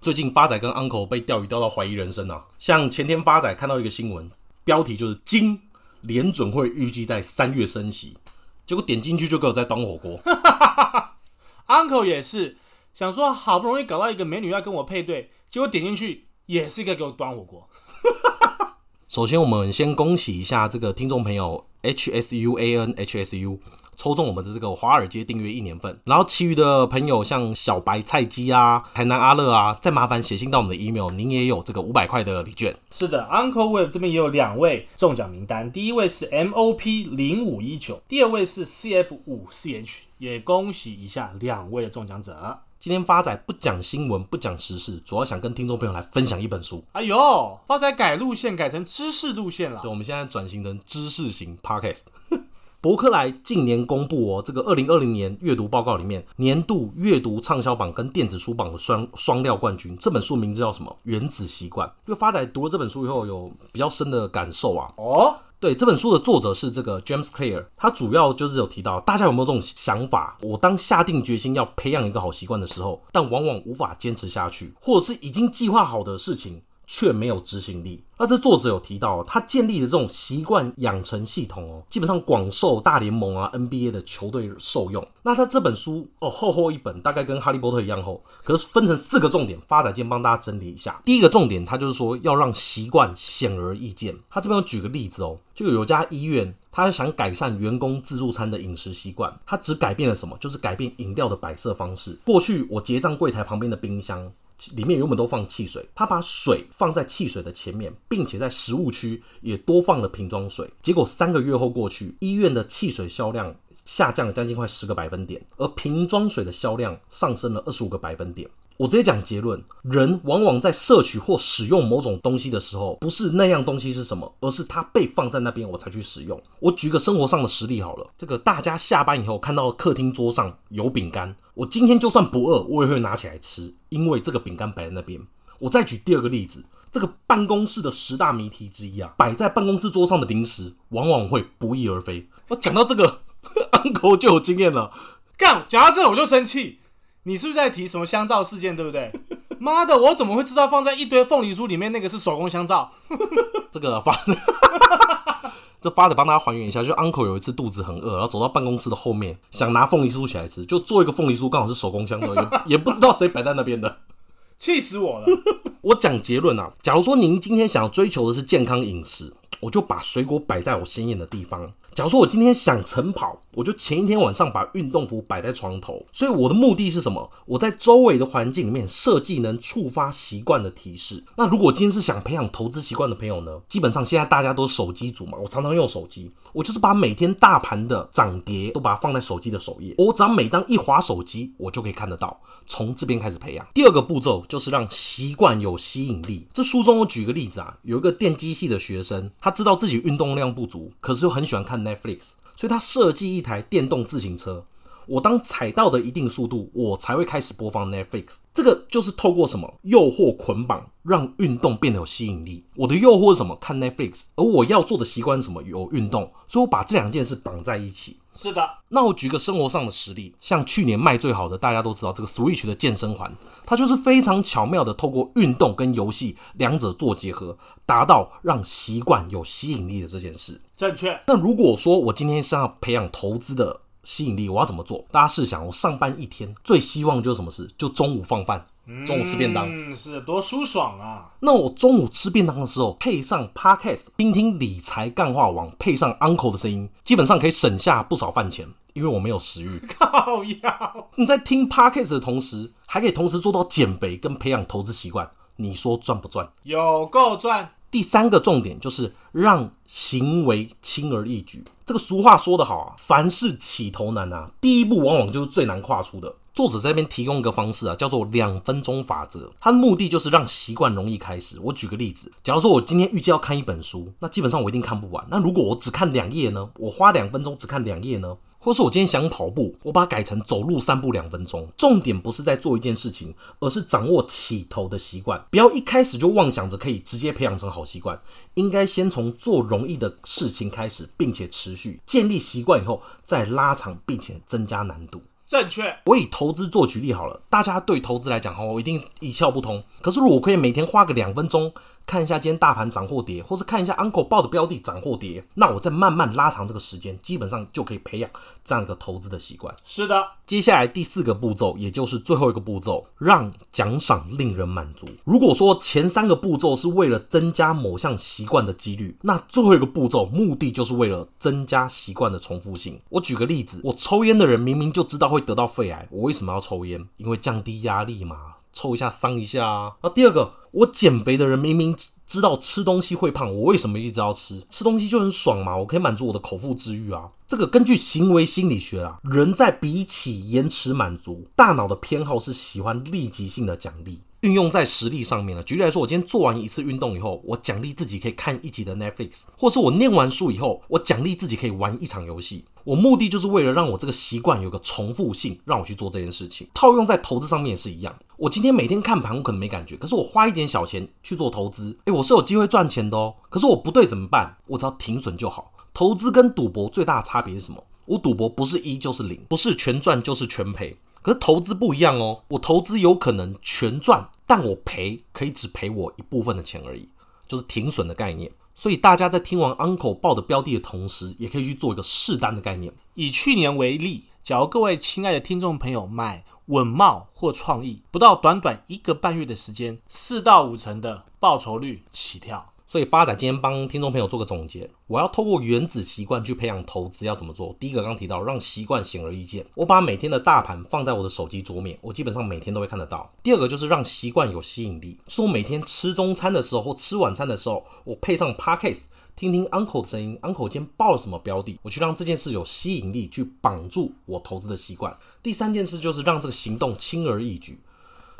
最近发仔跟 uncle 被钓鱼钓到怀疑人生啊！像前天发仔看到一个新闻，标题就是“金联准会预计在三月升息”，结果点进去就给我在端火锅。uncle 也是想说好不容易搞到一个美女要跟我配对，结果点进去也是一个给我端火锅。首先，我们先恭喜一下这个听众朋友 H S U A N H S U。抽中我们的这个华尔街订阅一年份，然后其余的朋友像小白菜鸡啊、台南阿乐啊，再麻烦写信到我们的 email，您也有这个五百块的礼券。是的，Uncle Wave 这边也有两位中奖名单，第一位是 MOP 零五一九，第二位是 CF 五 CH，也恭喜一下两位的中奖者。今天发仔不讲新闻，不讲时事，主要想跟听众朋友来分享一本书。哎呦，发仔改路线改成知识路线了。对，我们现在转型成知识型 Podcast。博客来近年公布哦，这个二零二零年阅读报告里面年度阅读畅销榜跟电子书榜的双双料冠军，这本书名字叫什么？原子习惯。就发仔读了这本书以后，有比较深的感受啊。哦，对，这本书的作者是这个 James Clear，他主要就是有提到，大家有没有这种想法？我当下定决心要培养一个好习惯的时候，但往往无法坚持下去，或者是已经计划好的事情。却没有执行力。那这作者有提到，他建立的这种习惯养成系统哦，基本上广受大联盟啊 NBA 的球队受用。那他这本书哦，厚厚一本，大概跟哈利波特一样厚，可是分成四个重点，发仔今帮大家整理一下。第一个重点，他就是说要让习惯显而易见。他这边有举个例子哦，就有家医院，他想改善员工自助餐的饮食习惯，他只改变了什么？就是改变饮料的摆设方式。过去我结账柜台旁边的冰箱。里面原本都放汽水，他把水放在汽水的前面，并且在食物区也多放了瓶装水。结果三个月后过去，医院的汽水销量下降了将近快十个百分点，而瓶装水的销量上升了二十五个百分点。我直接讲结论：人往往在摄取或使用某种东西的时候，不是那样东西是什么，而是它被放在那边，我才去使用。我举个生活上的实例好了，这个大家下班以后看到客厅桌上有饼干，我今天就算不饿，我也会拿起来吃，因为这个饼干摆在那边。我再举第二个例子，这个办公室的十大谜题之一啊，摆在办公室桌上的零食，往往会不翼而飞。我讲到这个，Uncle 就有经验了，干，讲到这我就生气。你是不是在提什么香皂事件，对不对？妈的，我怎么会知道放在一堆凤梨酥里面那个是手工香皂？这个发子，这发子帮大家还原一下，就 uncle 有一次肚子很饿，然后走到办公室的后面，想拿凤梨酥起来吃，就做一个凤梨酥，刚好是手工香皂，也也不知道谁摆在那边的，气死我了！我讲结论啊，假如说您今天想要追求的是健康饮食，我就把水果摆在我显眼的地方。假如说我今天想晨跑，我就前一天晚上把运动服摆在床头。所以我的目的是什么？我在周围的环境里面设计能触发习惯的提示。那如果今天是想培养投资习惯的朋友呢？基本上现在大家都手机族嘛，我常常用手机，我就是把每天大盘的涨跌都把它放在手机的首页。我只要每当一滑手机，我就可以看得到。从这边开始培养。第二个步骤就是让习惯有吸引力。这书中我举个例子啊，有一个电机系的学生，他知道自己运动量不足，可是又很喜欢看 Netflix，所以他设计一台电动自行车。我当踩到的一定速度，我才会开始播放 Netflix。这个就是透过什么诱惑捆绑，让运动变得有吸引力。我的诱惑是什么？看 Netflix。而我要做的习惯是什么？有运动。所以我把这两件事绑在一起。是的。那我举个生活上的实例，像去年卖最好的，大家都知道这个 Switch 的健身环，它就是非常巧妙的透过运动跟游戏两者做结合，达到让习惯有吸引力的这件事。正确。那如果说我今天是要培养投资的吸引力，我要怎么做？大家试想，我上班一天最希望就是什么事？就中午放饭，中午吃便当，嗯，是多舒爽啊！那我中午吃便当的时候，配上 Podcast，听听理财干话王，配上 Uncle 的声音，基本上可以省下不少饭钱，因为我没有食欲。靠腰！你在听 Podcast 的同时，还可以同时做到减肥跟培养投资习惯，你说赚不赚？有够赚！第三个重点就是让行为轻而易举。这个俗话说得好啊，凡事起头难啊，第一步往往就是最难跨出的。作者在这边提供一个方式啊，叫做两分钟法则。它的目的就是让习惯容易开始。我举个例子，假如说我今天预计要看一本书，那基本上我一定看不完。那如果我只看两页呢？我花两分钟只看两页呢？会或是我今天想跑步，我把它改成走路散步两分钟。重点不是在做一件事情，而是掌握起头的习惯。不要一开始就妄想着可以直接培养成好习惯，应该先从做容易的事情开始，并且持续建立习惯以后，再拉长并且增加难度。正确。我以投资做举例好了，大家对投资来讲哈，我一定一窍不通。可是如果我可以每天花个两分钟。看一下今天大盘涨或跌，或是看一下 Uncle 报的标的涨或跌，那我再慢慢拉长这个时间，基本上就可以培养这样一个投资的习惯。是的，接下来第四个步骤，也就是最后一个步骤，让奖赏令人满足。如果说前三个步骤是为了增加某项习惯的几率，那最后一个步骤目的就是为了增加习惯的重复性。我举个例子，我抽烟的人明明就知道会得到肺癌，我为什么要抽烟？因为降低压力嘛。抽一下伤一下啊！那第二个，我减肥的人明明知道吃东西会胖，我为什么一直要吃？吃东西就很爽嘛，我可以满足我的口腹之欲啊！这个根据行为心理学啊，人在比起延迟满足，大脑的偏好是喜欢立即性的奖励。运用在实力上面了。举例来说，我今天做完一次运动以后，我奖励自己可以看一集的 Netflix，或是我念完书以后，我奖励自己可以玩一场游戏。我目的就是为了让我这个习惯有个重复性，让我去做这件事情。套用在投资上面也是一样。我今天每天看盘，我可能没感觉，可是我花一点小钱去做投资，诶，我是有机会赚钱的哦。可是我不对怎么办？我只要停损就好。投资跟赌博最大的差别是什么？我赌博不是一就是零，不是全赚就是全赔。可是投资不一样哦，我投资有可能全赚，但我赔可以只赔我一部分的钱而已，就是停损的概念。所以大家在听完 Uncle 报的标的的同时，也可以去做一个试单的概念。以去年为例，假如各位亲爱的听众朋友买稳懋或创意，不到短短一个半月的时间，四到五成的报酬率起跳。所以发仔今天帮听众朋友做个总结，我要透过原子习惯去培养投资要怎么做？第一个刚提到让习惯显而易见，我把每天的大盘放在我的手机桌面，我基本上每天都会看得到。第二个就是让习惯有吸引力，说我每天吃中餐的时候或吃晚餐的时候，我配上 Podcast 听听 Uncle 的声音，Uncle 今天报了什么标的，我去让这件事有吸引力，去绑住我投资的习惯。第三件事就是让这个行动轻而易举。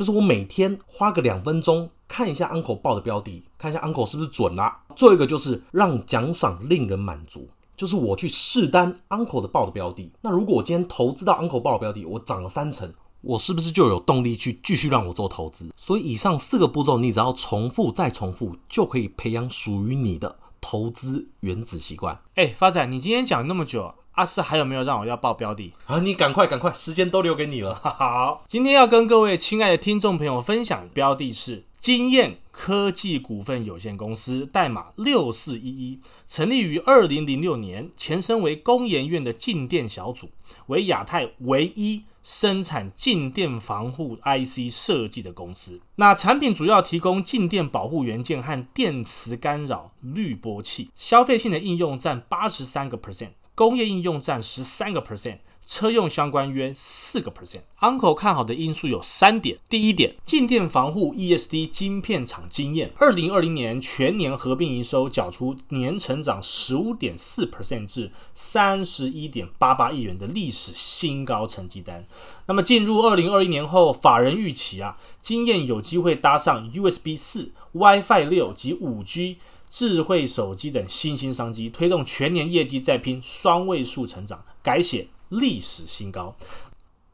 就是我每天花个两分钟看一下 Uncle 报的标的，看一下 Uncle 是不是准啦。最后一个就是让奖赏令人满足，就是我去试单 Uncle 的报的标的。那如果我今天投资到 Uncle 报的标的，我涨了三成，我是不是就有动力去继续让我做投资？所以以上四个步骤，你只要重复再重复，就可以培养属于你的投资原子习惯。哎，发仔，你今天讲那么久。阿四还有没有让我要报标的啊？你赶快赶快，时间都留给你了。好，今天要跟各位亲爱的听众朋友分享的标的是经验科技股份有限公司，代码六四一一，成立于二零零六年，前身为工研院的静电小组，为亚太唯一生产静电防护 IC 设计的公司。那产品主要提供静电保护元件和电磁干扰滤波器，消费性的应用占八十三个 percent。工业应用占十三个 percent，车用相关约四个 percent。Uncle 看好的因素有三点：第一点，静电防护 ESD 晶片厂经验，二零二零年全年合并营收缴出年成长十五点四 percent 至三十一点八八亿元的历史新高成绩单。那么进入二零二一年后，法人预期啊，经验有机会搭上 USB 四、WiFi 六及五 G。智慧手机等新兴商机，推动全年业绩再拼双位数成长，改写历史新高。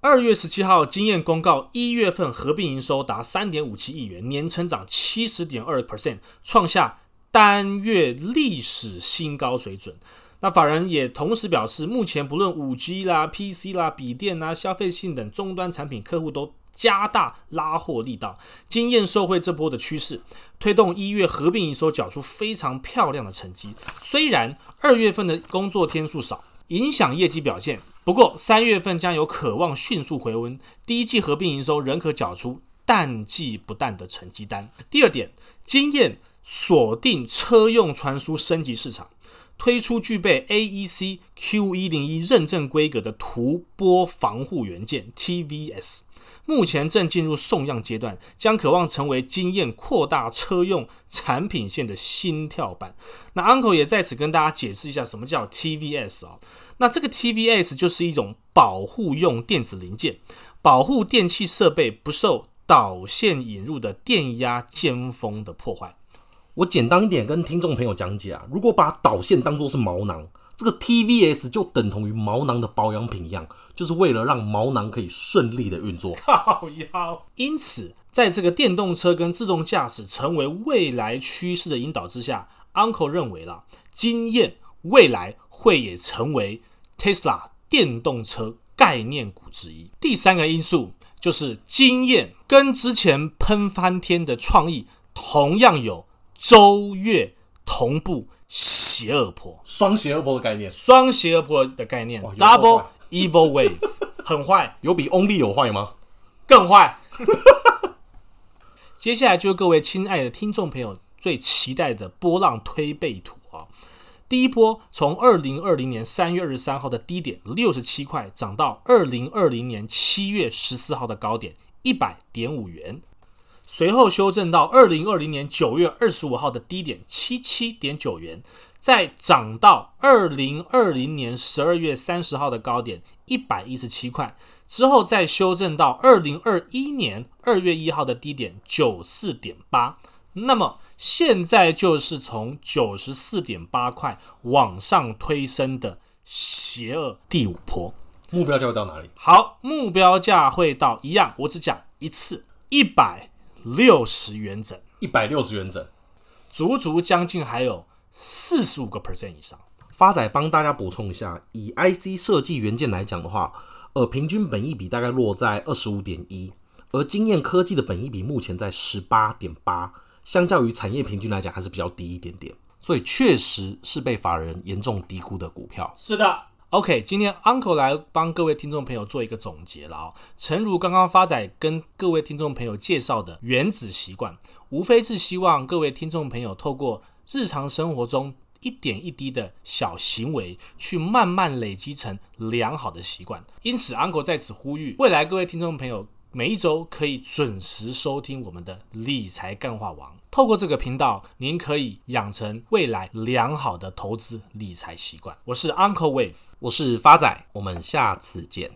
二月十七号，经验公告，一月份合并营收达三点五七亿元，年成长七十点二 percent，创下单月历史新高水准。那法人也同时表示，目前不论五 G 啦、PC 啦、笔电啦、消费性等终端产品，客户都加大拉货力道。经验受惠这波的趋势，推动一月合并营收缴出非常漂亮的成绩。虽然二月份的工作天数少，影响业绩表现，不过三月份将有渴望迅速回温。第一季合并营收仍可缴出淡季不淡的成绩单。第二点，经验锁定车用传输升级市场。推出具备 AEC Q 一零一认证规格的图波防护元件 TVS，目前正进入送样阶段，将渴望成为经验扩大车用产品线的新跳板。那 Uncle 也在此跟大家解释一下什么叫 TVS 啊？那这个 TVS 就是一种保护用电子零件，保护电器设备不受导线引入的电压尖峰的破坏。我简单一点跟听众朋友讲解啊，如果把导线当作是毛囊，这个 TVS 就等同于毛囊的保养品一样，就是为了让毛囊可以顺利的运作。靠腰。因此，在这个电动车跟自动驾驶成为未来趋势的引导之下，Uncle 认为啦，经验未来会也成为 Tesla 电动车概念股之一。第三个因素就是经验跟之前喷翻天的创意同样有周月同步邪恶波，双邪恶波的概念，双邪恶波的概念，Double Evil Wave，很坏，有比 Only 有坏吗？更坏。接下来就是各位亲爱的听众朋友最期待的波浪推背图啊！第一波从二零二零年三月二十三号的低点六十七块涨到二零二零年七月十四号的高点一百点五元。随后修正到二零二零年九月二十五号的低点七七点九元，再涨到二零二零年十二月三十号的高点一百一十七块，之后再修正到二零二一年二月一号的低点九四点八。那么现在就是从九十四点八块往上推升的邪恶第五波，目标价会到哪里？好，目标价会到一样，我只讲一次，一百。六十元整，一百六十元整，足足将近还有四十五个 percent 以上。发仔帮大家补充一下，以 IC 设计元件来讲的话，呃，平均本益比大概落在二十五点一，而经验科技的本益比目前在十八点八，相较于产业平均来讲还是比较低一点点，所以确实是被法人严重低估的股票。是的。OK，今天 Uncle 来帮各位听众朋友做一个总结了啊。诚如刚刚发仔跟各位听众朋友介绍的原子习惯，无非是希望各位听众朋友透过日常生活中一点一滴的小行为，去慢慢累积成良好的习惯。因此，Uncle 在此呼吁，未来各位听众朋友每一周可以准时收听我们的理财干话王。透过这个频道，您可以养成未来良好的投资理财习惯。我是 Uncle Wave，我是发仔，我们下次见。